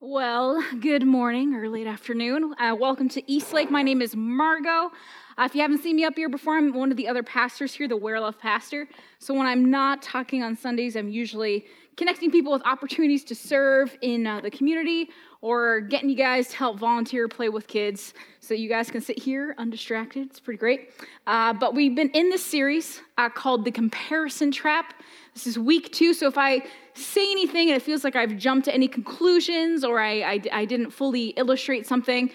Well, good morning or late afternoon. Uh, welcome to Eastlake. My name is Margot. Uh, if you haven't seen me up here before, I'm one of the other pastors here, the Where Love pastor. So when I'm not talking on Sundays, I'm usually connecting people with opportunities to serve in uh, the community or getting you guys to help volunteer, play with kids, so you guys can sit here undistracted. It's pretty great. Uh, but we've been in this series uh, called The Comparison Trap. This is week two, so if I say anything and it feels like I've jumped to any conclusions or I, I, I didn't fully illustrate something,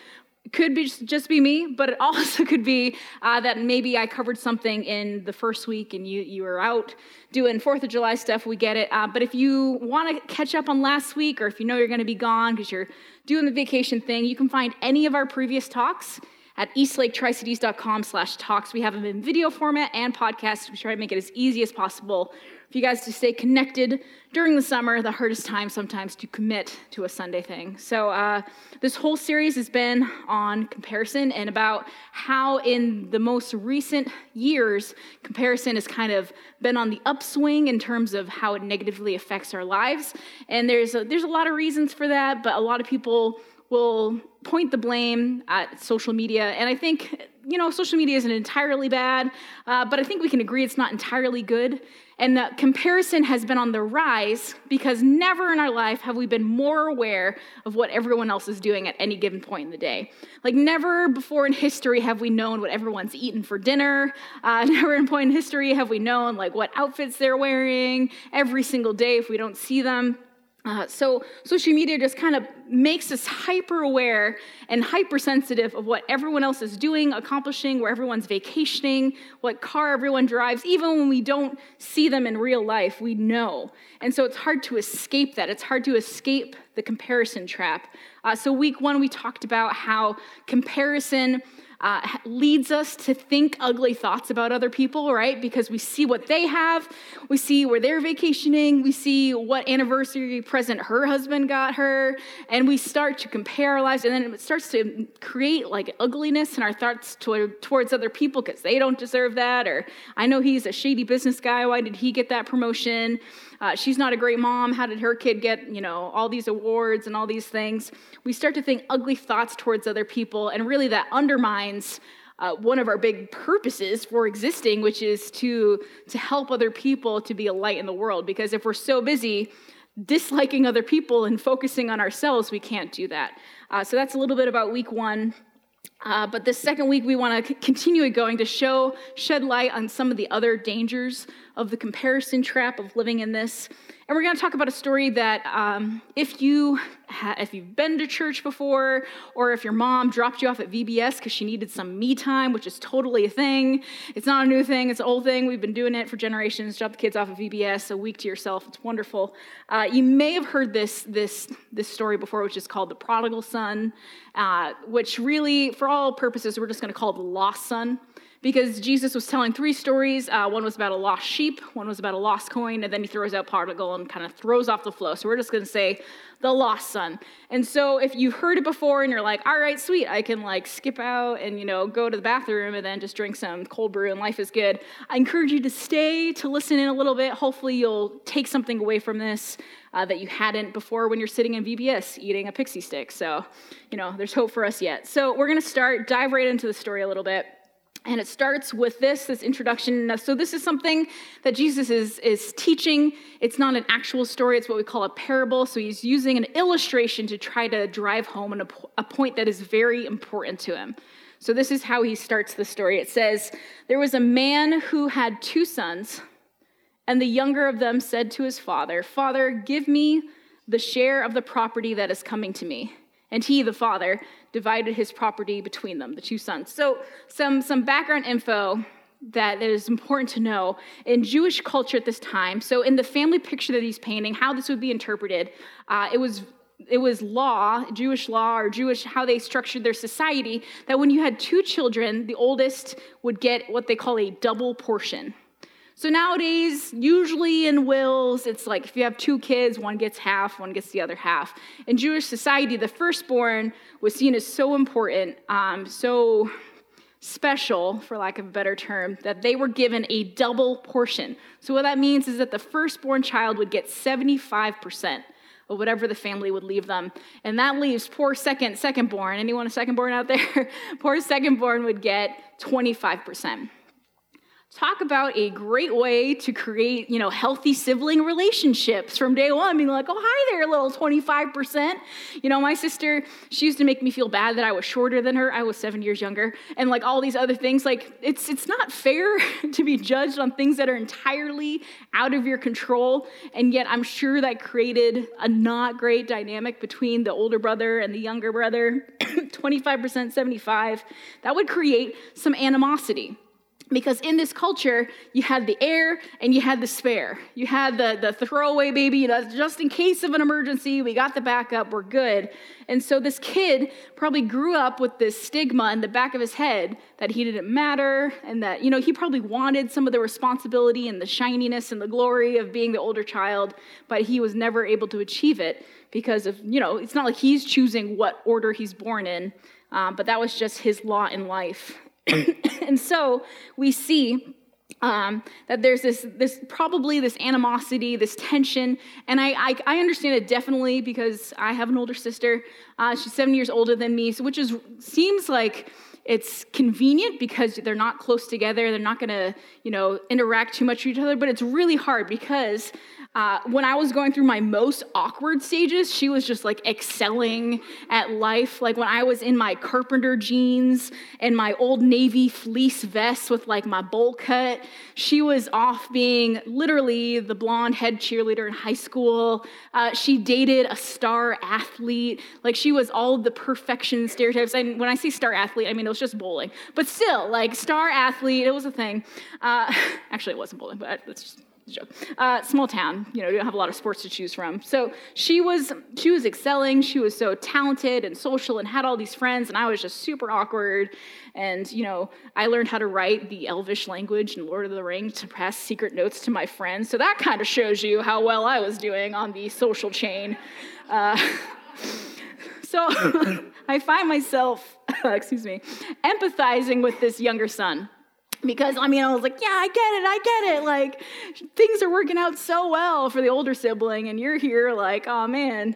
could be just, be me, but it also could be uh, that maybe I covered something in the first week and you, you were out doing Fourth of July stuff. We get it. Uh, but if you want to catch up on last week, or if you know you're going to be gone because you're doing the vacation thing, you can find any of our previous talks at eastlaketricities.com slash talks. We have them in video format and podcast. We try to make it as easy as possible for you guys to stay connected during the summer, the hardest time sometimes to commit to a Sunday thing. So, uh, this whole series has been on comparison and about how, in the most recent years, comparison has kind of been on the upswing in terms of how it negatively affects our lives. And there's a, there's a lot of reasons for that, but a lot of people will point the blame at social media. And I think, you know, social media isn't entirely bad, uh, but I think we can agree it's not entirely good. And the comparison has been on the rise because never in our life have we been more aware of what everyone else is doing at any given point in the day. Like, never before in history have we known what everyone's eaten for dinner. Uh, never in point in history have we known, like, what outfits they're wearing every single day if we don't see them. Uh, so social media just kind of makes us hyper aware and hypersensitive of what everyone else is doing, accomplishing, where everyone's vacationing, what car everyone drives. Even when we don't see them in real life, we know. And so it's hard to escape that. It's hard to escape the comparison trap. Uh, so week one, we talked about how comparison uh, leads us to think ugly thoughts about other people, right? Because we see what they have, we see where they're vacationing, we see what anniversary present her husband got her, and we start to compare our lives, and then it starts to create like ugliness in our thoughts toward, towards other people because they don't deserve that, or I know he's a shady business guy, why did he get that promotion? Uh, she's not a great mom. How did her kid get, you know, all these awards and all these things? We start to think ugly thoughts towards other people, and really that undermines uh, one of our big purposes for existing, which is to to help other people to be a light in the world. Because if we're so busy disliking other people and focusing on ourselves, we can't do that. Uh, so that's a little bit about week one. Uh, but this second week, we want to continue going to show, shed light on some of the other dangers of the comparison trap of living in this. And we're going to talk about a story that um, if you ha- if you've been to church before, or if your mom dropped you off at VBS because she needed some me time, which is totally a thing. It's not a new thing; it's an old thing. We've been doing it for generations. Drop the kids off at VBS a week to yourself. It's wonderful. Uh, you may have heard this this this story before, which is called the prodigal son, uh, which really, for all purposes, we're just going to call the lost son because Jesus was telling three stories. Uh, one was about a lost sheep, one was about a lost coin, and then he throws out prodigal and kind of throws off the flow. So we're just going to say the lost son. And so if you've heard it before and you're like, all right, sweet, I can like skip out and you know go to the bathroom and then just drink some cold brew and life is good. I encourage you to stay to listen in a little bit. Hopefully you'll take something away from this. Uh, that you hadn't before when you're sitting in VBS eating a pixie stick. So, you know, there's hope for us yet. So, we're going to start, dive right into the story a little bit. And it starts with this, this introduction. So, this is something that Jesus is, is teaching. It's not an actual story, it's what we call a parable. So, he's using an illustration to try to drive home a, a point that is very important to him. So, this is how he starts the story. It says, There was a man who had two sons, and the younger of them said to his father, Father, give me the share of the property that is coming to me. And he, the father, divided his property between them, the two sons. So, some, some background info that is important to know in Jewish culture at this time. So, in the family picture that he's painting, how this would be interpreted, uh, it was it was law, Jewish law or Jewish how they structured their society, that when you had two children, the oldest would get what they call a double portion. So nowadays, usually in wills, it's like if you have two kids, one gets half, one gets the other half. In Jewish society, the firstborn was seen as so important, um, so special, for lack of a better term, that they were given a double portion. So what that means is that the firstborn child would get 75% of whatever the family would leave them. And that leaves poor second, second born. Anyone a second born out there? poor second born would get 25% talk about a great way to create you know healthy sibling relationships from day one being like oh hi there little 25% you know my sister she used to make me feel bad that i was shorter than her. I was seven years younger. And like all these other things like it's it's not fair to be judged on things that are entirely out of your control. And yet i'm sure that created a not great dynamic between the older brother and the younger brother. 25% 75 that would create some animosity because in this culture you had the heir and you had the spare. You had the, the throwaway baby you know just in case of an emergency we got the backup we're good. And so this kid probably grew up with this stigma in the back of his head that he didn't matter and that you know he probably wanted some of the responsibility and the shininess and the glory of being the older child but he was never able to achieve it because of you know it's not like he's choosing what order he's born in um, but that was just his lot in life and so we see um, that there's this, this probably this animosity, this tension, and I, I, I, understand it definitely because I have an older sister. Uh, she's seven years older than me, so which is seems like it's convenient because they're not close together. They're not going to you know interact too much with each other, but it's really hard because uh, when I was going through my most awkward stages, she was just like excelling at life. Like when I was in my carpenter jeans and my old navy fleece vest with like my bowl cut, she was off being literally the blonde head cheerleader in high school. Uh, she dated a star athlete. Like she was all the perfection stereotypes. And when I say star athlete, I mean it was just bowling, but still, like star athlete, it was a thing. Uh, actually, it wasn't bowling, but that's just joke. Uh, small town, you know, you don't have a lot of sports to choose from. So she was she was excelling. She was so talented and social and had all these friends, and I was just super awkward. And you know, I learned how to write the Elvish language in Lord of the Rings to pass secret notes to my friends. So that kind of shows you how well I was doing on the social chain. Uh, so I find myself, excuse me, empathizing with this younger son because I mean, I was like, yeah, I get it, I get it. Like, things are working out so well for the older sibling, and you're here, like, oh man,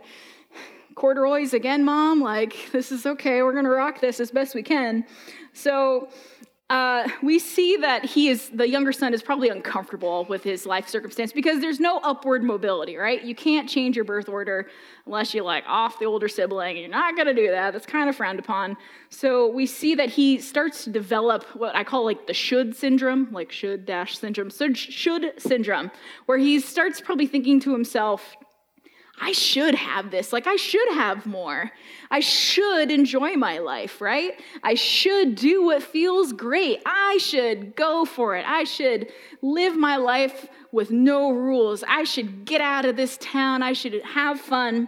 corduroys again, mom. Like, this is okay. We're gonna rock this as best we can. So, uh, we see that he is the younger son is probably uncomfortable with his life circumstance because there's no upward mobility right? You can't change your birth order unless you like off the older sibling you're not going to do that. That's kind of frowned upon. So we see that he starts to develop what i call like the should syndrome like should dash syndrome so should syndrome where he starts probably thinking to himself I should have this. Like, I should have more. I should enjoy my life, right? I should do what feels great. I should go for it. I should live my life with no rules. I should get out of this town. I should have fun.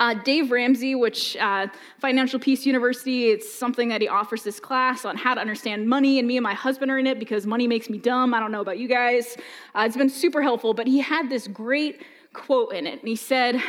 Uh, Dave Ramsey, which uh, Financial Peace University, it's something that he offers this class on how to understand money, and me and my husband are in it because money makes me dumb. I don't know about you guys. Uh, it's been super helpful, but he had this great quote in it. And he said,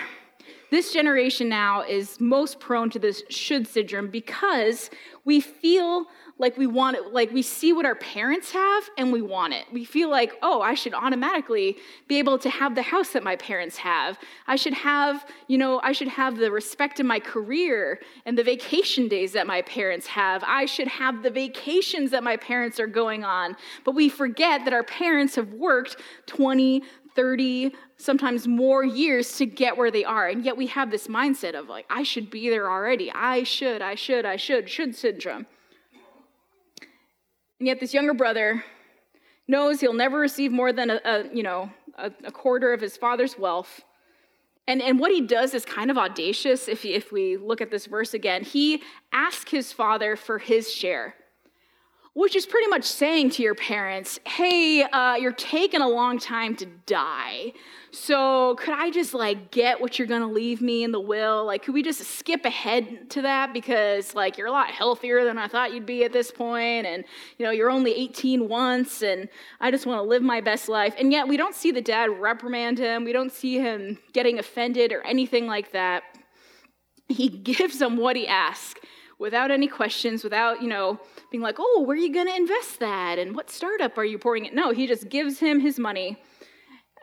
This generation now is most prone to this should syndrome because we feel like we want it, like we see what our parents have and we want it. We feel like, oh, I should automatically be able to have the house that my parents have. I should have, you know, I should have the respect in my career and the vacation days that my parents have. I should have the vacations that my parents are going on. But we forget that our parents have worked 20, 30, sometimes more years to get where they are. And yet we have this mindset of like, I should be there already. I should, I should, I should, should syndrome. And yet this younger brother knows he'll never receive more than a, a you know, a, a, quarter of his father's wealth. And, and what he does is kind of audacious if, if we look at this verse again. He asks his father for his share which is pretty much saying to your parents, hey, uh, you're taking a long time to die. So could I just like get what you're gonna leave me in the will? Like, could we just skip ahead to that because like you're a lot healthier than I thought you'd be at this point, and you know you're only 18 once, and I just want to live my best life. And yet we don't see the dad reprimand him. We don't see him getting offended or anything like that. He gives him what he asks without any questions, without, you know, being like, oh, where are you going to invest that? And what startup are you pouring it? No, he just gives him his money.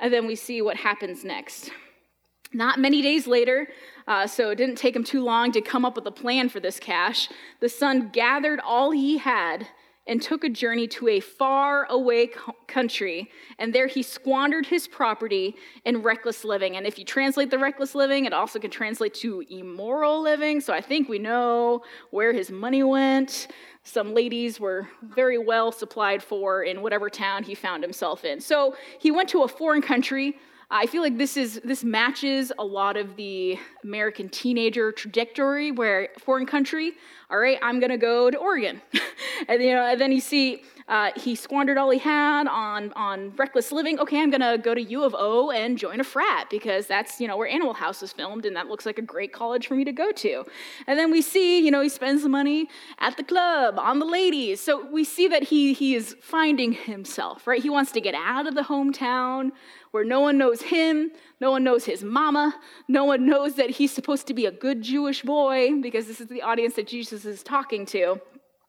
And then we see what happens next. Not many days later, uh, so it didn't take him too long to come up with a plan for this cash, the son gathered all he had and took a journey to a far away country. And there he squandered his property in reckless living. And if you translate the reckless living, it also can translate to immoral living. So I think we know where his money went. Some ladies were very well supplied for in whatever town he found himself in. So he went to a foreign country I feel like this is this matches a lot of the American teenager trajectory where foreign country, all right, I'm gonna go to Oregon. and you know, and then you see uh, he squandered all he had on, on reckless living. Okay, I'm gonna go to U of O and join a frat because that's you know where Animal House is filmed, and that looks like a great college for me to go to. And then we see you know he spends the money at the club on the ladies. So we see that he he is finding himself, right? He wants to get out of the hometown where no one knows him, no one knows his mama, no one knows that he's supposed to be a good Jewish boy, because this is the audience that Jesus is talking to.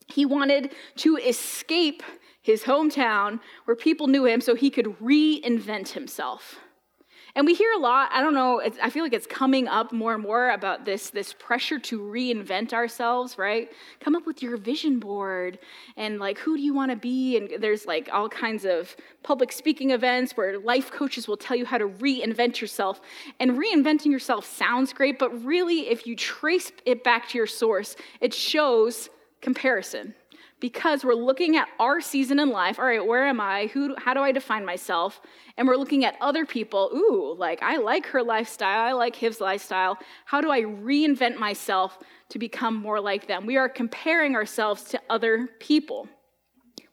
He wanted to escape his hometown where people knew him so he could reinvent himself. And we hear a lot, I don't know, I feel like it's coming up more and more about this, this pressure to reinvent ourselves, right? Come up with your vision board and like, who do you want to be? And there's like all kinds of public speaking events where life coaches will tell you how to reinvent yourself. And reinventing yourself sounds great, but really, if you trace it back to your source, it shows comparison because we're looking at our season in life. All right, where am I? Who how do I define myself? And we're looking at other people. Ooh, like I like her lifestyle. I like his lifestyle. How do I reinvent myself to become more like them? We are comparing ourselves to other people.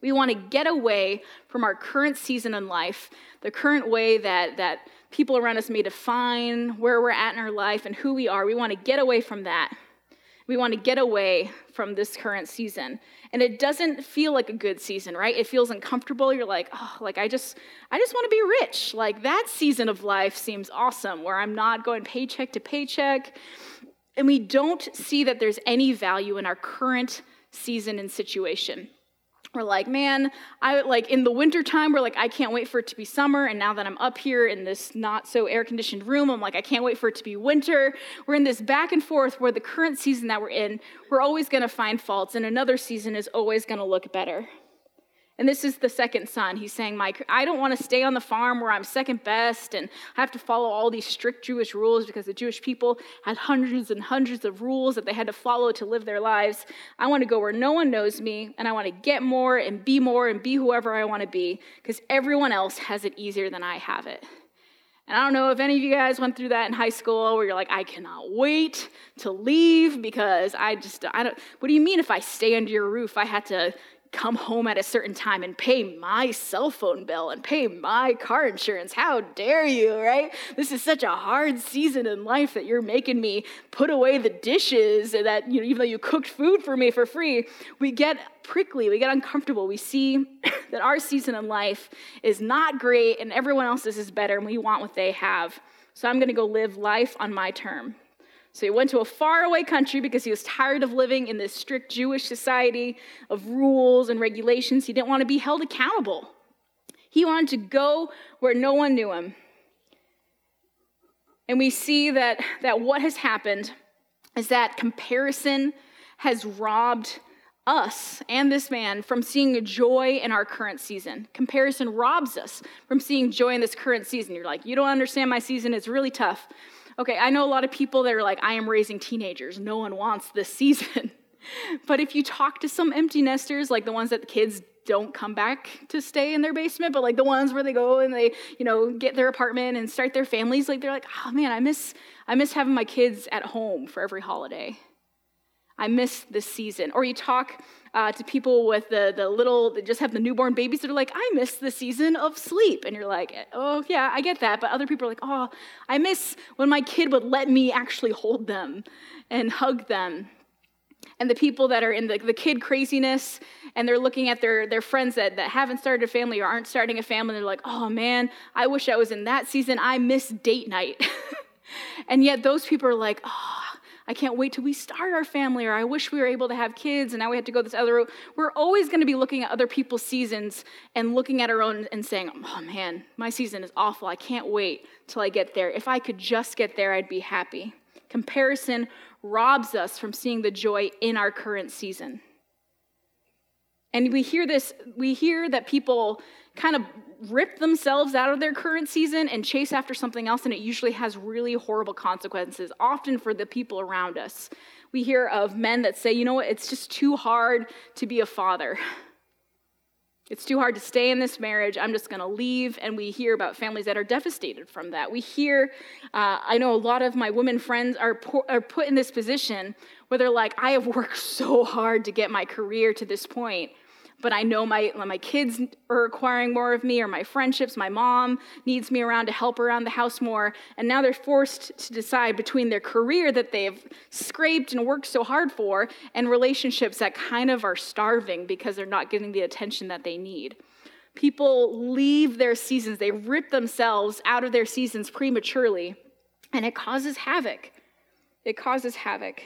We want to get away from our current season in life, the current way that that people around us may define where we're at in our life and who we are. We want to get away from that. We want to get away from this current season. And it doesn't feel like a good season, right? It feels uncomfortable. You're like, "Oh, like I just I just want to be rich." Like that season of life seems awesome where I'm not going paycheck to paycheck. And we don't see that there's any value in our current season and situation we're like, man, I like in the wintertime, we're like, I can't wait for it to be summer. And now that I'm up here in this not so air conditioned room, I'm like, I can't wait for it to be winter. We're in this back and forth where the current season that we're in, we're always gonna find faults, and another season is always gonna look better. And this is the second son. He's saying, Mike, I don't want to stay on the farm where I'm second best and I have to follow all these strict Jewish rules because the Jewish people had hundreds and hundreds of rules that they had to follow to live their lives. I want to go where no one knows me and I want to get more and be more and be whoever I want to be because everyone else has it easier than I have it. And I don't know if any of you guys went through that in high school where you're like, I cannot wait to leave because I just, I don't, what do you mean if I stay under your roof? I had to come home at a certain time and pay my cell phone bill and pay my car insurance. How dare you, right? This is such a hard season in life that you're making me put away the dishes that, you know, even though you cooked food for me for free, we get prickly, we get uncomfortable. We see that our season in life is not great and everyone else's is better and we want what they have. So I'm going to go live life on my term. So he went to a faraway country because he was tired of living in this strict Jewish society of rules and regulations. He didn't want to be held accountable. He wanted to go where no one knew him. And we see that, that what has happened is that comparison has robbed us and this man from seeing joy in our current season. Comparison robs us from seeing joy in this current season. You're like, you don't understand my season, it's really tough. Okay, I know a lot of people that are like, I am raising teenagers. No one wants this season. but if you talk to some empty nesters, like the ones that the kids don't come back to stay in their basement, but like the ones where they go and they, you know, get their apartment and start their families, like they're like, oh man, I miss, I miss having my kids at home for every holiday. I miss this season. Or you talk uh, to people with the, the little, that just have the newborn babies that are like, I miss the season of sleep. And you're like, oh, yeah, I get that. But other people are like, oh, I miss when my kid would let me actually hold them and hug them. And the people that are in the, the kid craziness and they're looking at their, their friends that, that haven't started a family or aren't starting a family, they're like, oh man, I wish I was in that season. I miss date night. and yet those people are like, oh, I can't wait till we start our family, or I wish we were able to have kids and now we have to go this other route. We're always going to be looking at other people's seasons and looking at our own and saying, oh man, my season is awful. I can't wait till I get there. If I could just get there, I'd be happy. Comparison robs us from seeing the joy in our current season. And we hear this, we hear that people kind of rip themselves out of their current season and chase after something else, and it usually has really horrible consequences, often for the people around us. We hear of men that say, you know what, it's just too hard to be a father. It's too hard to stay in this marriage. I'm just going to leave. And we hear about families that are devastated from that. We hear, uh, I know a lot of my women friends are, po- are put in this position where they're like, I have worked so hard to get my career to this point but I know my, my kids are requiring more of me, or my friendships, my mom needs me around to help around the house more. And now they're forced to decide between their career that they've scraped and worked so hard for and relationships that kind of are starving because they're not getting the attention that they need. People leave their seasons, they rip themselves out of their seasons prematurely, and it causes havoc. It causes havoc.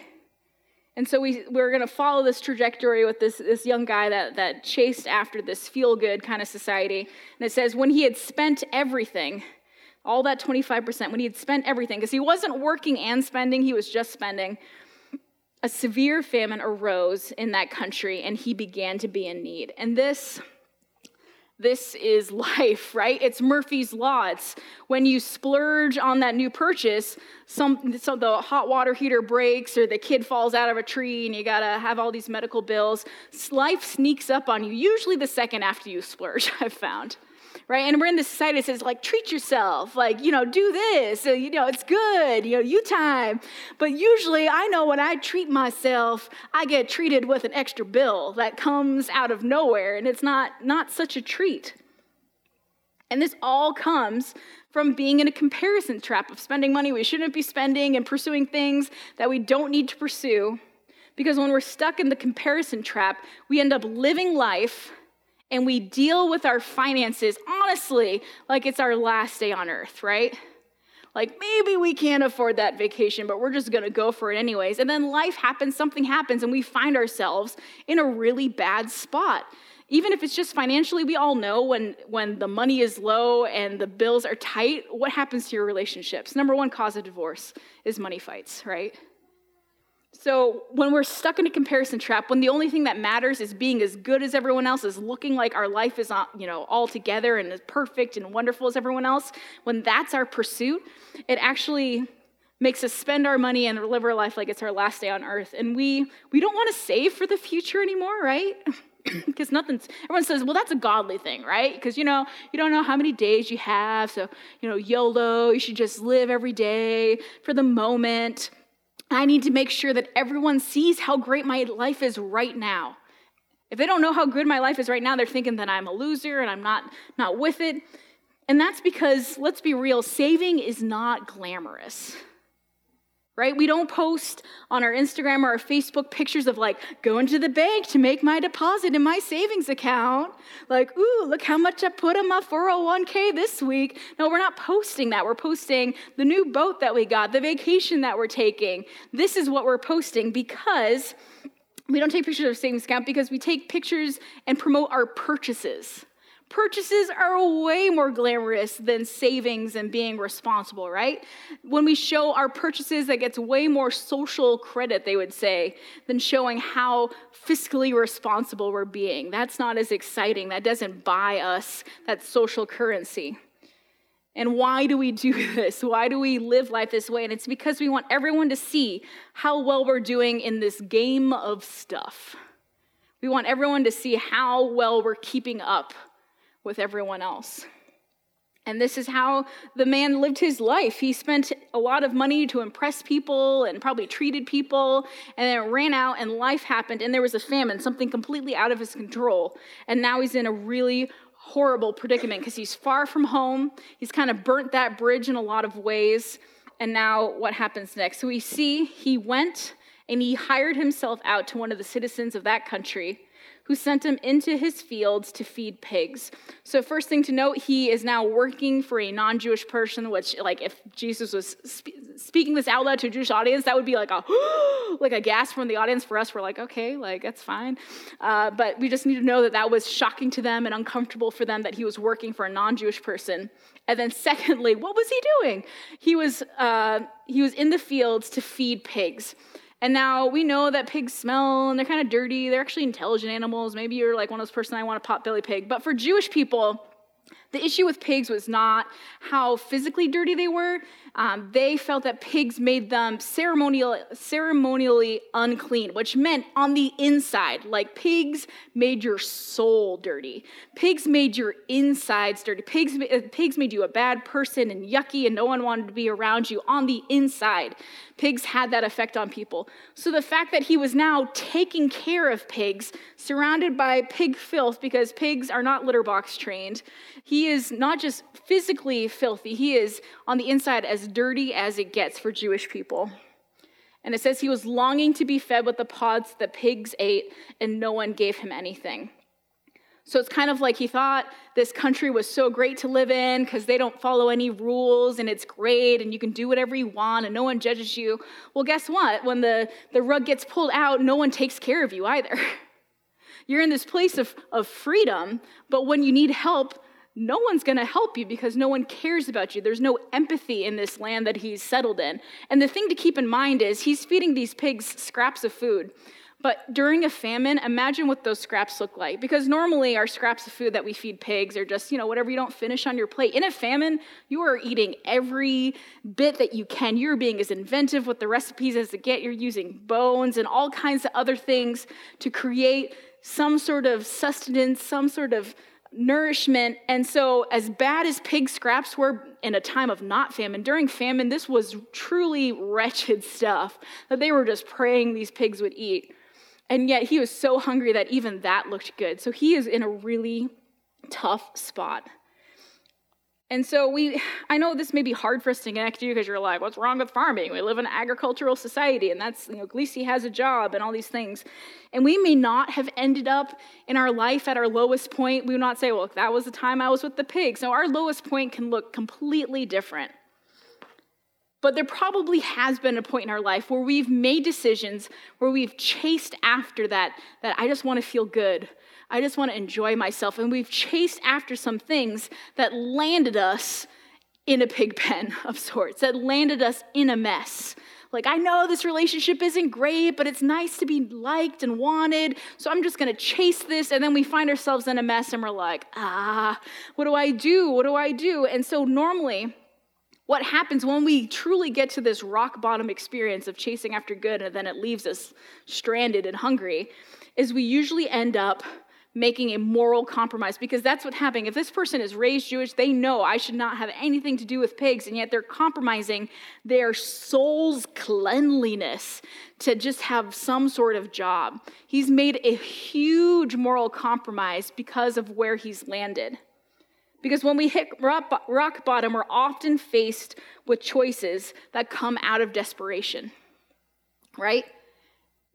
And so we, we're going to follow this trajectory with this, this young guy that, that chased after this feel good kind of society. And it says, when he had spent everything, all that 25%, when he had spent everything, because he wasn't working and spending, he was just spending, a severe famine arose in that country and he began to be in need. And this this is life, right? It's Murphy's Law. It's when you splurge on that new purchase, some, so the hot water heater breaks or the kid falls out of a tree and you gotta have all these medical bills. Life sneaks up on you, usually the second after you splurge, I've found right? And we're in this society that says, like, treat yourself, like, you know, do this, so, you know, it's good, you know, you time. But usually I know when I treat myself, I get treated with an extra bill that comes out of nowhere, and it's not, not such a treat. And this all comes from being in a comparison trap of spending money we shouldn't be spending and pursuing things that we don't need to pursue. Because when we're stuck in the comparison trap, we end up living life and we deal with our finances honestly like it's our last day on earth, right? Like maybe we can't afford that vacation, but we're just gonna go for it anyways. And then life happens, something happens, and we find ourselves in a really bad spot. Even if it's just financially, we all know when, when the money is low and the bills are tight, what happens to your relationships? Number one cause of divorce is money fights, right? So when we're stuck in a comparison trap, when the only thing that matters is being as good as everyone else, is looking like our life is, you know, all together and as perfect and wonderful as everyone else, when that's our pursuit, it actually makes us spend our money and live our life like it's our last day on earth. And we we don't want to save for the future anymore, right? because nothing's everyone says well that's a godly thing right because you know you don't know how many days you have so you know yolo you should just live every day for the moment I need to make sure that everyone sees how great my life is right now. If they don't know how good my life is right now, they're thinking that I'm a loser and I'm not, not with it. And that's because, let's be real, saving is not glamorous right? We don't post on our Instagram or our Facebook pictures of like going to the bank to make my deposit in my savings account. Like, ooh, look how much I put in my 401k this week. No, we're not posting that. We're posting the new boat that we got, the vacation that we're taking. This is what we're posting because we don't take pictures of savings account because we take pictures and promote our purchases. Purchases are way more glamorous than savings and being responsible, right? When we show our purchases, that gets way more social credit, they would say, than showing how fiscally responsible we're being. That's not as exciting. That doesn't buy us that social currency. And why do we do this? Why do we live life this way? And it's because we want everyone to see how well we're doing in this game of stuff. We want everyone to see how well we're keeping up with everyone else. And this is how the man lived his life. He spent a lot of money to impress people and probably treated people, and then it ran out, and life happened, and there was a famine, something completely out of his control. And now he's in a really horrible predicament because he's far from home. He's kind of burnt that bridge in a lot of ways. And now what happens next? So we see he went and he hired himself out to one of the citizens of that country who sent him into his fields to feed pigs. So, first thing to note, he is now working for a non Jewish person, which, like, if Jesus was spe- speaking this out loud to a Jewish audience, that would be like a, like a gasp from the audience. For us, we're like, okay, like, that's fine. Uh, but we just need to know that that was shocking to them and uncomfortable for them that he was working for a non Jewish person. And then, secondly, what was he doing? He was, uh, he was in the fields to feed pigs. And now we know that pigs smell and they're kind of dirty. They're actually intelligent animals. Maybe you're like one of those person I want a pot belly pig. But for Jewish people, the issue with pigs was not how physically dirty they were. Um, they felt that pigs made them ceremonial, ceremonially unclean, which meant on the inside, like pigs made your soul dirty. Pigs made your insides dirty. Pigs, uh, pigs made you a bad person and yucky, and no one wanted to be around you on the inside. Pigs had that effect on people. So the fact that he was now taking care of pigs, surrounded by pig filth, because pigs are not litter box trained, he is not just physically filthy, he is on the inside as dirty as it gets for Jewish people. And it says he was longing to be fed with the pods that pigs ate, and no one gave him anything. So it's kind of like he thought this country was so great to live in because they don't follow any rules and it's great and you can do whatever you want and no one judges you. Well, guess what? When the, the rug gets pulled out, no one takes care of you either. You're in this place of, of freedom, but when you need help, no one's going to help you because no one cares about you. There's no empathy in this land that he's settled in. And the thing to keep in mind is he's feeding these pigs scraps of food. But during a famine, imagine what those scraps look like. Because normally our scraps of food that we feed pigs are just, you know, whatever you don't finish on your plate. In a famine, you are eating every bit that you can. You're being as inventive with the recipes as to get. You're using bones and all kinds of other things to create some sort of sustenance, some sort of nourishment. And so, as bad as pig scraps were in a time of not famine, during famine, this was truly wretched stuff that they were just praying these pigs would eat. And yet he was so hungry that even that looked good. So he is in a really tough spot. And so we, I know this may be hard for us to connect to you because you're like, what's wrong with farming? We live in an agricultural society, and that's, you know, Glisi has a job and all these things. And we may not have ended up in our life at our lowest point. We would not say, well, that was the time I was with the pigs. So our lowest point can look completely different. But there probably has been a point in our life where we've made decisions where we've chased after that, that I just want to feel good. I just want to enjoy myself. And we've chased after some things that landed us in a pig pen of sorts, that landed us in a mess. Like, I know this relationship isn't great, but it's nice to be liked and wanted, so I'm just gonna chase this. And then we find ourselves in a mess and we're like, ah, what do I do? What do I do? And so, normally, what happens when we truly get to this rock bottom experience of chasing after good and then it leaves us stranded and hungry is we usually end up making a moral compromise because that's what's happening. If this person is raised Jewish, they know I should not have anything to do with pigs, and yet they're compromising their soul's cleanliness to just have some sort of job. He's made a huge moral compromise because of where he's landed. Because when we hit rock bottom, we're often faced with choices that come out of desperation, right?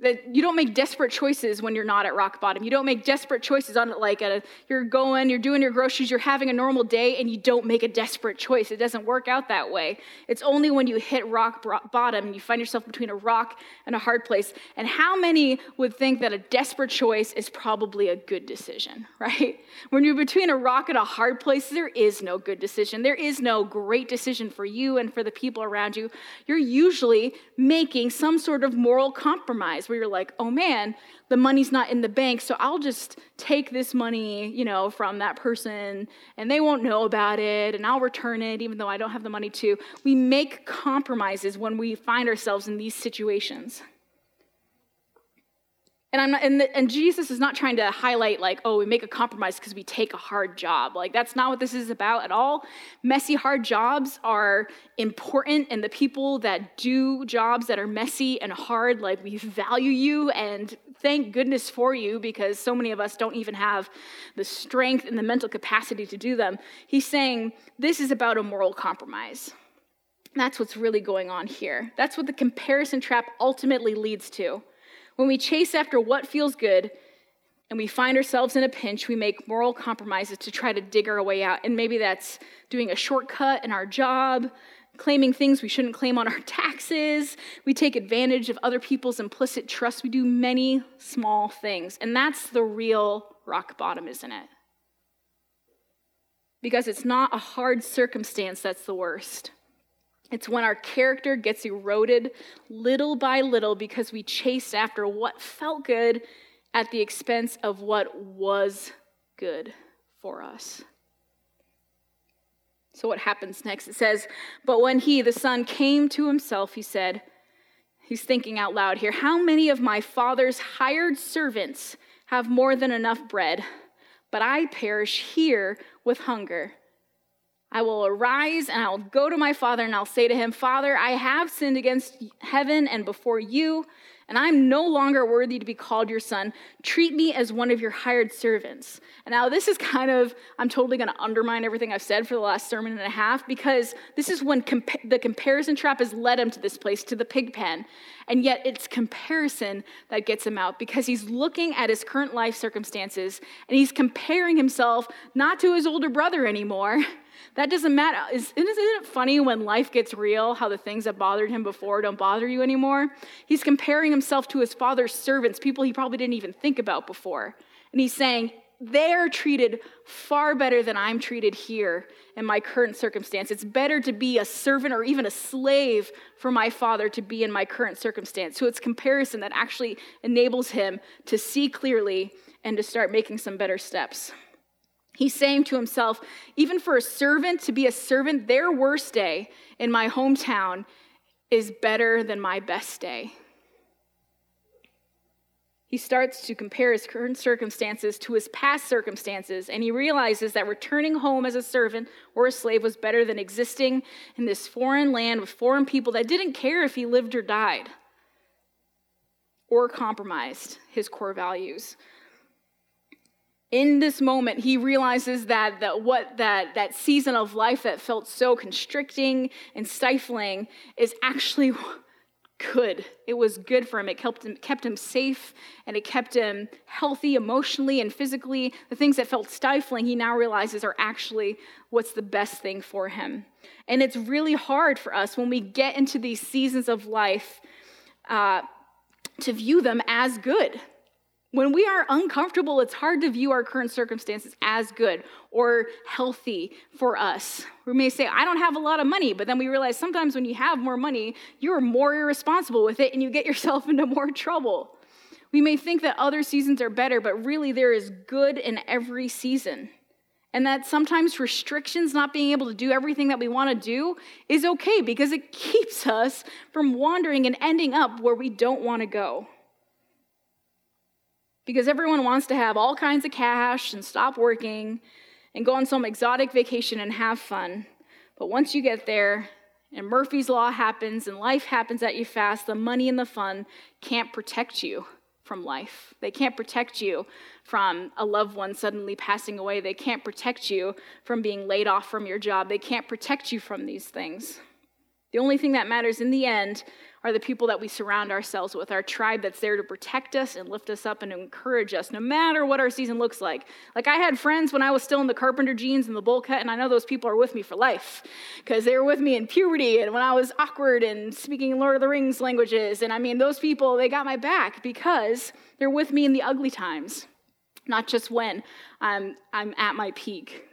That you don't make desperate choices when you're not at rock bottom. You don't make desperate choices on it like a, you're going, you're doing your groceries, you're having a normal day, and you don't make a desperate choice. It doesn't work out that way. It's only when you hit rock bottom and you find yourself between a rock and a hard place. And how many would think that a desperate choice is probably a good decision, right? When you're between a rock and a hard place, there is no good decision. There is no great decision for you and for the people around you. You're usually making some sort of moral compromise where you're like, oh man, the money's not in the bank, so I'll just take this money, you know, from that person and they won't know about it and I'll return it even though I don't have the money to. We make compromises when we find ourselves in these situations. And, I'm not, and, the, and Jesus is not trying to highlight, like, oh, we make a compromise because we take a hard job. Like, that's not what this is about at all. Messy, hard jobs are important, and the people that do jobs that are messy and hard, like, we value you and thank goodness for you because so many of us don't even have the strength and the mental capacity to do them. He's saying this is about a moral compromise. That's what's really going on here. That's what the comparison trap ultimately leads to. When we chase after what feels good, and we find ourselves in a pinch, we make moral compromises to try to dig our way out. And maybe that's doing a shortcut in our job, claiming things we shouldn't claim on our taxes. We take advantage of other people's implicit trust. We do many small things. And that's the real rock bottom, isn't it? Because it's not a hard circumstance that's the worst. It's when our character gets eroded little by little because we chased after what felt good at the expense of what was good for us. So, what happens next? It says, But when he, the son, came to himself, he said, He's thinking out loud here, How many of my father's hired servants have more than enough bread, but I perish here with hunger? I will arise and I'll go to my father and I'll say to him, Father, I have sinned against heaven and before you and I'm no longer worthy to be called your son. Treat me as one of your hired servants. And now, this is kind of, I'm totally going to undermine everything I've said for the last sermon and a half because this is when compa- the comparison trap has led him to this place, to the pig pen. And yet, it's comparison that gets him out because he's looking at his current life circumstances and he's comparing himself not to his older brother anymore that doesn't matter. Isn't it funny when life gets real, how the things that bothered him before don't bother you anymore? He's comparing himself to his father's servants, people he probably didn't even think about before. And he's saying, they're treated far better than I'm treated here in my current circumstance. It's better to be a servant or even a slave for my father to be in my current circumstance. So it's comparison that actually enables him to see clearly and to start making some better steps. He's saying to himself, even for a servant to be a servant, their worst day in my hometown is better than my best day. He starts to compare his current circumstances to his past circumstances, and he realizes that returning home as a servant or a slave was better than existing in this foreign land with foreign people that didn't care if he lived or died or compromised his core values in this moment he realizes that, that what that, that season of life that felt so constricting and stifling is actually good. It was good for him. It kept him, kept him safe and it kept him healthy emotionally and physically. The things that felt stifling he now realizes are actually what's the best thing for him. And it's really hard for us when we get into these seasons of life uh, to view them as good when we are uncomfortable, it's hard to view our current circumstances as good or healthy for us. We may say, I don't have a lot of money, but then we realize sometimes when you have more money, you're more irresponsible with it and you get yourself into more trouble. We may think that other seasons are better, but really there is good in every season. And that sometimes restrictions, not being able to do everything that we want to do, is okay because it keeps us from wandering and ending up where we don't want to go because everyone wants to have all kinds of cash and stop working and go on some exotic vacation and have fun. But once you get there and Murphy's Law happens and life happens at you fast, the money and the fun can't protect you from life. They can't protect you from a loved one suddenly passing away. They can't protect you from being laid off from your job. They can't protect you from these things. The only thing that matters in the end are the people that we surround ourselves with, our tribe that's there to protect us and lift us up and encourage us, no matter what our season looks like. Like I had friends when I was still in the carpenter jeans and the bowl cut, and I know those people are with me for life because they were with me in puberty and when I was awkward and speaking Lord of the Rings languages. And I mean, those people, they got my back because they're with me in the ugly times, not just when I'm, I'm at my peak.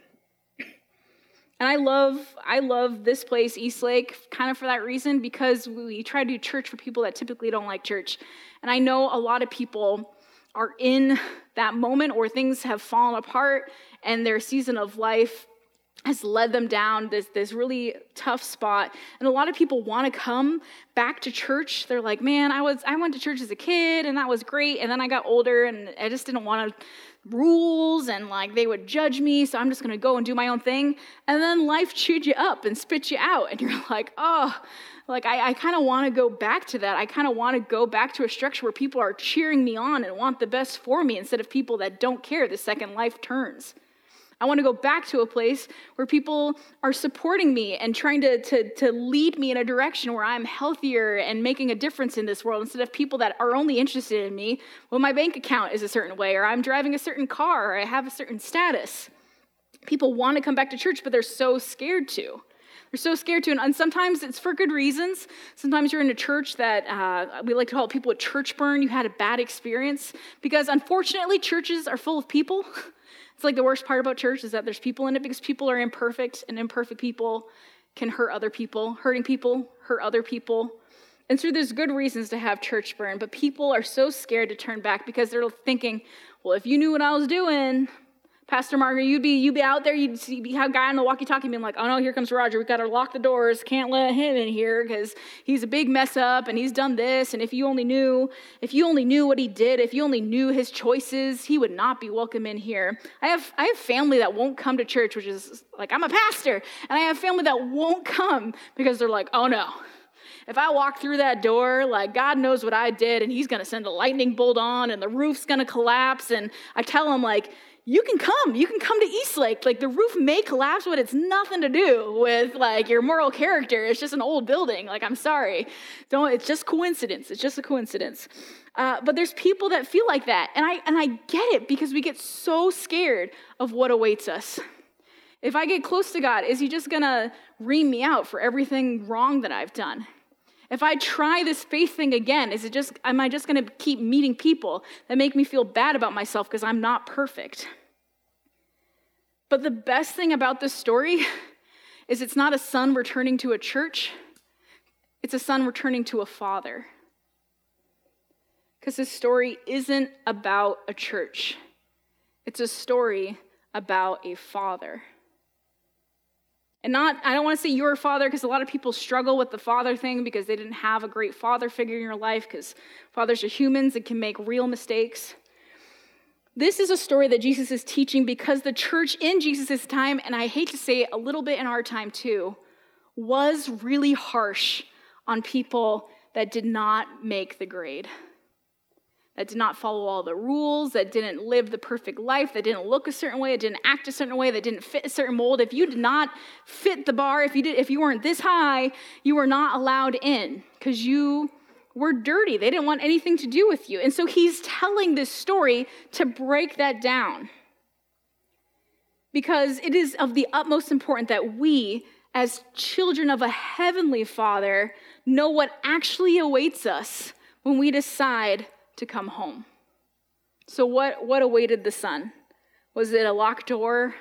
And I love, I love this place, Eastlake, kind of for that reason, because we try to do church for people that typically don't like church. And I know a lot of people are in that moment where things have fallen apart and their season of life has led them down this, this really tough spot. And a lot of people want to come back to church. They're like man i was i went to church as a kid and that was great. And then i got older and i just didn't want to rules and like they would judge me, so I'm just gonna go and do my own thing. And then life chewed you up and spit you out, and you're like, oh, like I, I kind of want to go back to that. I kind of want to go back to a structure where people are cheering me on and want the best for me instead of people that don't care the second life turns. I want to go back to a place where people are supporting me and trying to, to, to lead me in a direction where I'm healthier and making a difference in this world instead of people that are only interested in me when my bank account is a certain way or I'm driving a certain car or I have a certain status. People want to come back to church, but they're so scared to. They're so scared to, and sometimes it's for good reasons. Sometimes you're in a church that uh, we like to call people a church burn. You had a bad experience because, unfortunately, churches are full of people. It's like the worst part about church is that there's people in it because people are imperfect, and imperfect people can hurt other people. Hurting people hurt other people. And so there's good reasons to have church burn, but people are so scared to turn back because they're thinking, well, if you knew what I was doing, Pastor Margaret, you'd be you'd be out there, you'd see a guy on the walkie-talkie being like, "Oh no, here comes Roger. We've got to lock the doors. Can't let him in here because he's a big mess up and he's done this. And if you only knew, if you only knew what he did, if you only knew his choices, he would not be welcome in here." I have I have family that won't come to church, which is like I'm a pastor, and I have family that won't come because they're like, "Oh no." If I walk through that door, like God knows what I did, and He's gonna send a lightning bolt on, and the roof's gonna collapse. And I tell them, like, you can come. You can come to Eastlake. Like the roof may collapse, but it's nothing to do with like your moral character. It's just an old building. Like I'm sorry, don't. It's just coincidence. It's just a coincidence. Uh, but there's people that feel like that, and I and I get it because we get so scared of what awaits us. If I get close to God, is He just gonna ream me out for everything wrong that I've done? If I try this faith thing again, is it just am I just going to keep meeting people that make me feel bad about myself because I'm not perfect? But the best thing about this story is it's not a son returning to a church. It's a son returning to a father. Because this story isn't about a church. It's a story about a father. And not, I don't want to say your father because a lot of people struggle with the father thing because they didn't have a great father figure in your life because fathers are humans and can make real mistakes. This is a story that Jesus is teaching because the church in Jesus' time, and I hate to say it a little bit in our time too, was really harsh on people that did not make the grade that did not follow all the rules, that didn't live the perfect life, that didn't look a certain way, that didn't act a certain way, that didn't fit a certain mold. If you did not fit the bar, if you did if you weren't this high, you were not allowed in because you were dirty. They didn't want anything to do with you. And so he's telling this story to break that down. Because it is of the utmost importance that we as children of a heavenly Father know what actually awaits us when we decide to come home. So, what, what awaited the son? Was it a locked door?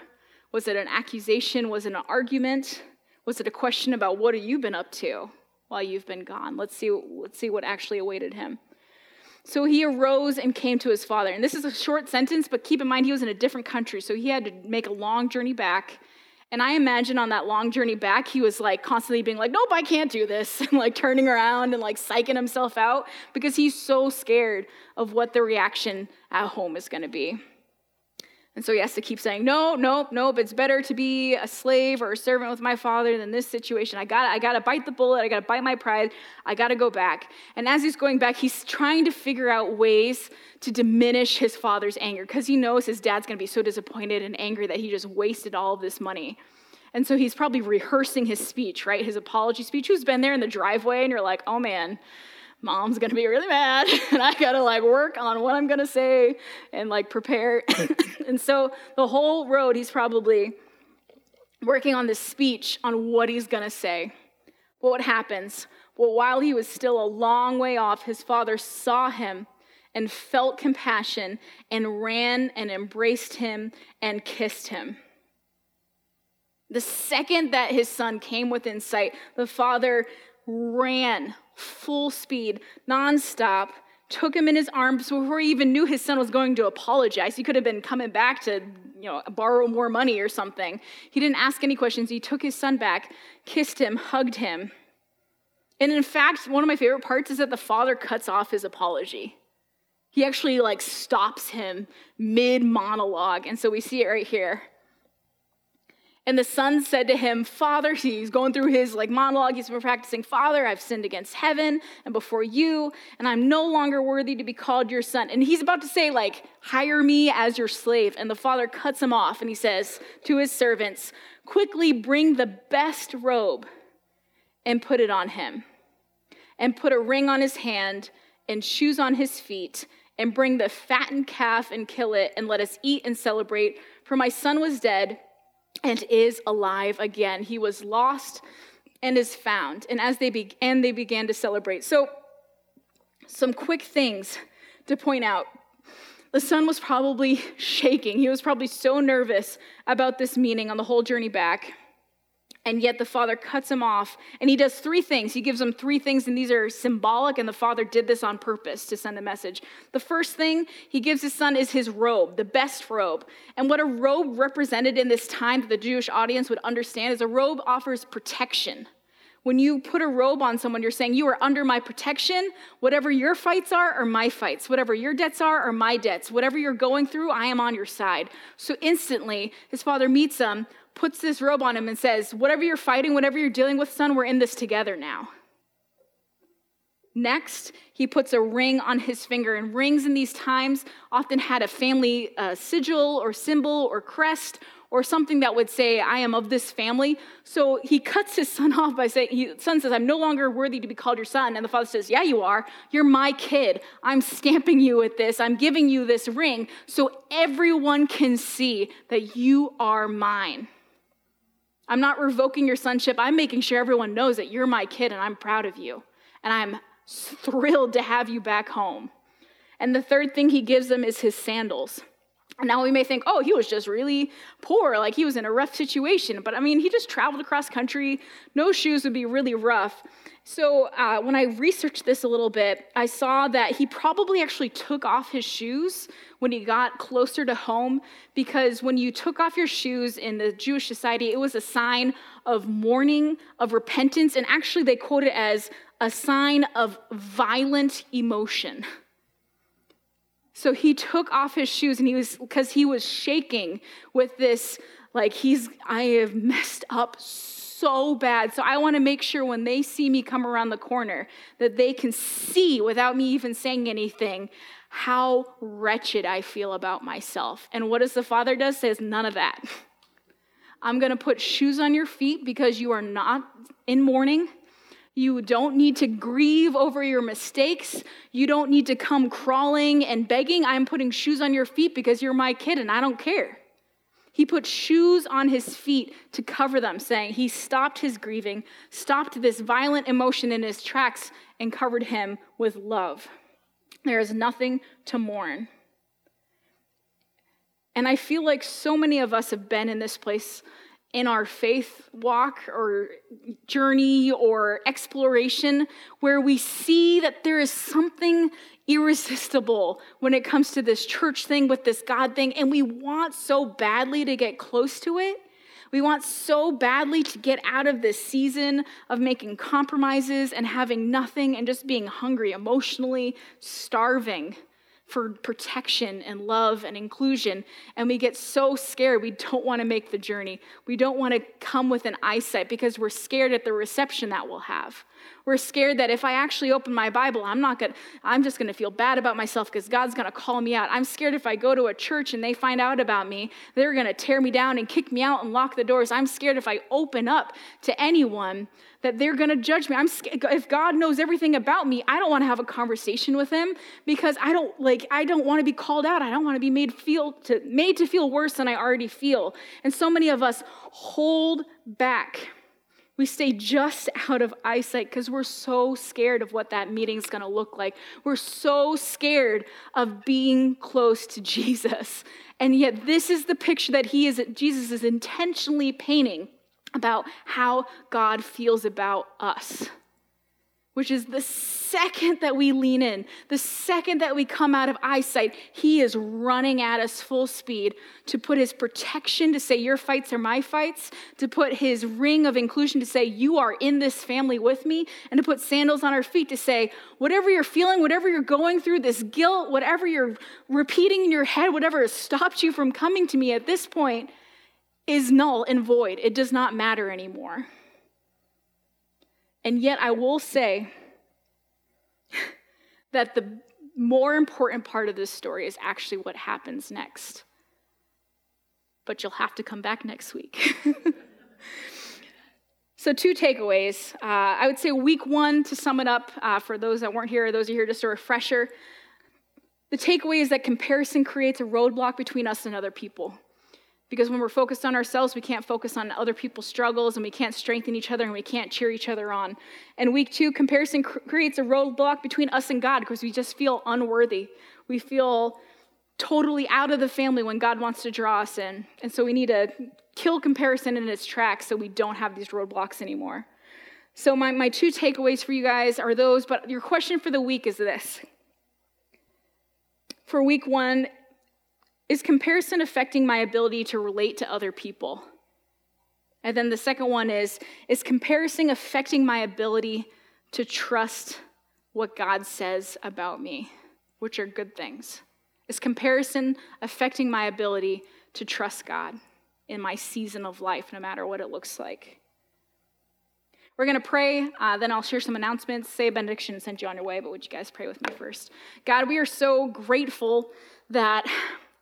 Was it an accusation? Was it an argument? Was it a question about what have you been up to while you've been gone? Let's see, let's see what actually awaited him. So he arose and came to his father. And this is a short sentence, but keep in mind he was in a different country, so he had to make a long journey back. And I imagine on that long journey back, he was like constantly being like, nope, I can't do this, and like turning around and like psyching himself out because he's so scared of what the reaction at home is going to be. And so he has to keep saying, no, nope, nope, it's better to be a slave or a servant with my father than this situation. I got I gotta bite the bullet, I gotta bite my pride, I gotta go back. And as he's going back, he's trying to figure out ways to diminish his father's anger because he knows his dad's gonna be so disappointed and angry that he just wasted all of this money. And so he's probably rehearsing his speech, right? His apology speech. Who's been there in the driveway and you're like, oh man, mom's gonna be really mad and i gotta like work on what i'm gonna say and like prepare. And so the whole road he's probably working on this speech on what he's gonna say. Well what happens? Well while he was still a long way off his father saw him and felt compassion and ran and embraced him and kissed him. The second that his son came within sight, the father ran full speed, nonstop, took him in his arms before he even knew his son was going to apologize. He could have been coming back to, you know, borrow more money or something. He didn't ask any questions. He took his son back, kissed him, hugged him. And in fact, one of my favorite parts is that the father cuts off his apology. He actually like stops him mid monologue. And so we see it right here. And the son said to him, Father, he's going through his like monologue. He's been practicing, Father, I've sinned against heaven and before you, and I'm no longer worthy to be called your son. And he's about to say, like, hire me as your slave. And the father cuts him off and he says to his servants, Quickly bring the best robe and put it on him, and put a ring on his hand and shoes on his feet, and bring the fattened calf and kill it, and let us eat and celebrate. For my son was dead and is alive again. He was lost and is found. And as they began, they began to celebrate. So, some quick things to point out. The son was probably shaking. He was probably so nervous about this meeting on the whole journey back. And yet the father cuts him off, and he does three things. He gives him three things, and these are symbolic, and the father did this on purpose to send a message. The first thing he gives his son is his robe, the best robe. And what a robe represented in this time that the Jewish audience would understand is a robe offers protection. When you put a robe on someone, you're saying, You are under my protection. Whatever your fights are, are my fights. Whatever your debts are, are my debts. Whatever you're going through, I am on your side. So instantly, his father meets him puts this robe on him and says, Whatever you're fighting, whatever you're dealing with, son, we're in this together now. Next, he puts a ring on his finger, and rings in these times often had a family uh, sigil or symbol or crest or something that would say, I am of this family. So he cuts his son off by saying, he, son says, I'm no longer worthy to be called your son. And the father says, Yeah, you are. You're my kid. I'm stamping you with this. I'm giving you this ring so everyone can see that you are mine. I'm not revoking your sonship. I'm making sure everyone knows that you're my kid and I'm proud of you. And I'm thrilled to have you back home. And the third thing he gives them is his sandals. Now we may think, oh, he was just really poor, like he was in a rough situation. But I mean, he just traveled across country. No shoes would be really rough. So uh, when I researched this a little bit, I saw that he probably actually took off his shoes when he got closer to home, because when you took off your shoes in the Jewish society, it was a sign of mourning, of repentance, and actually they quote it as a sign of violent emotion. So he took off his shoes and he was, because he was shaking with this, like, he's, I have messed up so bad. So I want to make sure when they see me come around the corner that they can see without me even saying anything how wretched I feel about myself. And what does the father does? Says none of that. I'm going to put shoes on your feet because you are not in mourning. You don't need to grieve over your mistakes. You don't need to come crawling and begging. I'm putting shoes on your feet because you're my kid and I don't care. He put shoes on his feet to cover them, saying he stopped his grieving, stopped this violent emotion in his tracks, and covered him with love. There is nothing to mourn. And I feel like so many of us have been in this place in our faith walk or journey or exploration where we see that there is something irresistible when it comes to this church thing with this God thing, and we want so badly to get close to it. We want so badly to get out of this season of making compromises and having nothing and just being hungry, emotionally starving for protection and love and inclusion. And we get so scared, we don't want to make the journey. We don't want to come with an eyesight because we're scared at the reception that we'll have. We're scared that if I actually open my Bible, I'm not going to, I'm just going to feel bad about myself because God's going to call me out. I'm scared if I go to a church and they find out about me, they're going to tear me down and kick me out and lock the doors. I'm scared if I open up to anyone that they're going to judge me. I'm scared, if God knows everything about me, I don't want to have a conversation with him because I don't like I don't want to be called out. I don't want to be made feel to made to feel worse than I already feel. And so many of us hold back we stay just out of eyesight because we're so scared of what that meeting's going to look like. We're so scared of being close to Jesus. And yet this is the picture that he is Jesus is intentionally painting about how God feels about us which is the second that we lean in, the second that we come out of eyesight, he is running at us full speed to put his protection to say, Your fights are my fights, to put his ring of inclusion to say, You are in this family with me, and to put sandals on our feet to say, Whatever you're feeling, whatever you're going through, this guilt, whatever you're repeating in your head, whatever has stopped you from coming to me at this point, is null and void. It does not matter anymore. And yet, I will say that the more important part of this story is actually what happens next. But you'll have to come back next week. so, two takeaways. Uh, I would say week one, to sum it up uh, for those that weren't here, those are here, just a refresher. The takeaway is that comparison creates a roadblock between us and other people. Because when we're focused on ourselves, we can't focus on other people's struggles and we can't strengthen each other and we can't cheer each other on. And week two, comparison cr- creates a roadblock between us and God because we just feel unworthy. We feel totally out of the family when God wants to draw us in. And so we need to kill comparison in its tracks so we don't have these roadblocks anymore. So, my, my two takeaways for you guys are those, but your question for the week is this. For week one, is comparison affecting my ability to relate to other people? And then the second one is Is comparison affecting my ability to trust what God says about me, which are good things? Is comparison affecting my ability to trust God in my season of life, no matter what it looks like? We're going to pray, uh, then I'll share some announcements, say a benediction, and send you on your way. But would you guys pray with me first? God, we are so grateful that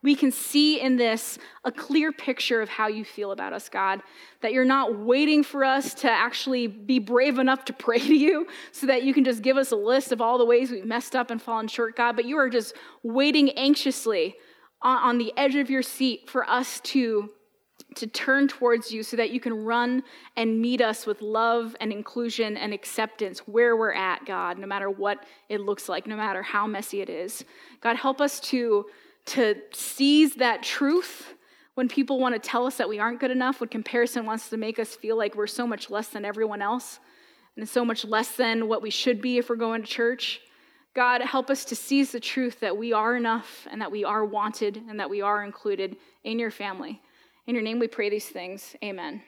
we can see in this a clear picture of how you feel about us, God. That you're not waiting for us to actually be brave enough to pray to you so that you can just give us a list of all the ways we've messed up and fallen short, God, but you are just waiting anxiously on, the edge of your seat for us to. To turn towards you so that you can run and meet us with love and inclusion and acceptance where we're at, God, no matter what it looks like, no matter how messy it is. God, help us to to seize that truth when people want to tell us that we aren't good enough, when comparison wants to make us feel like we're so much less than everyone else and so much less than what we should be if we're going to church. God, help us to seize the truth that we are enough and that we are wanted and that we are included in your family. In your name we pray these things. Amen.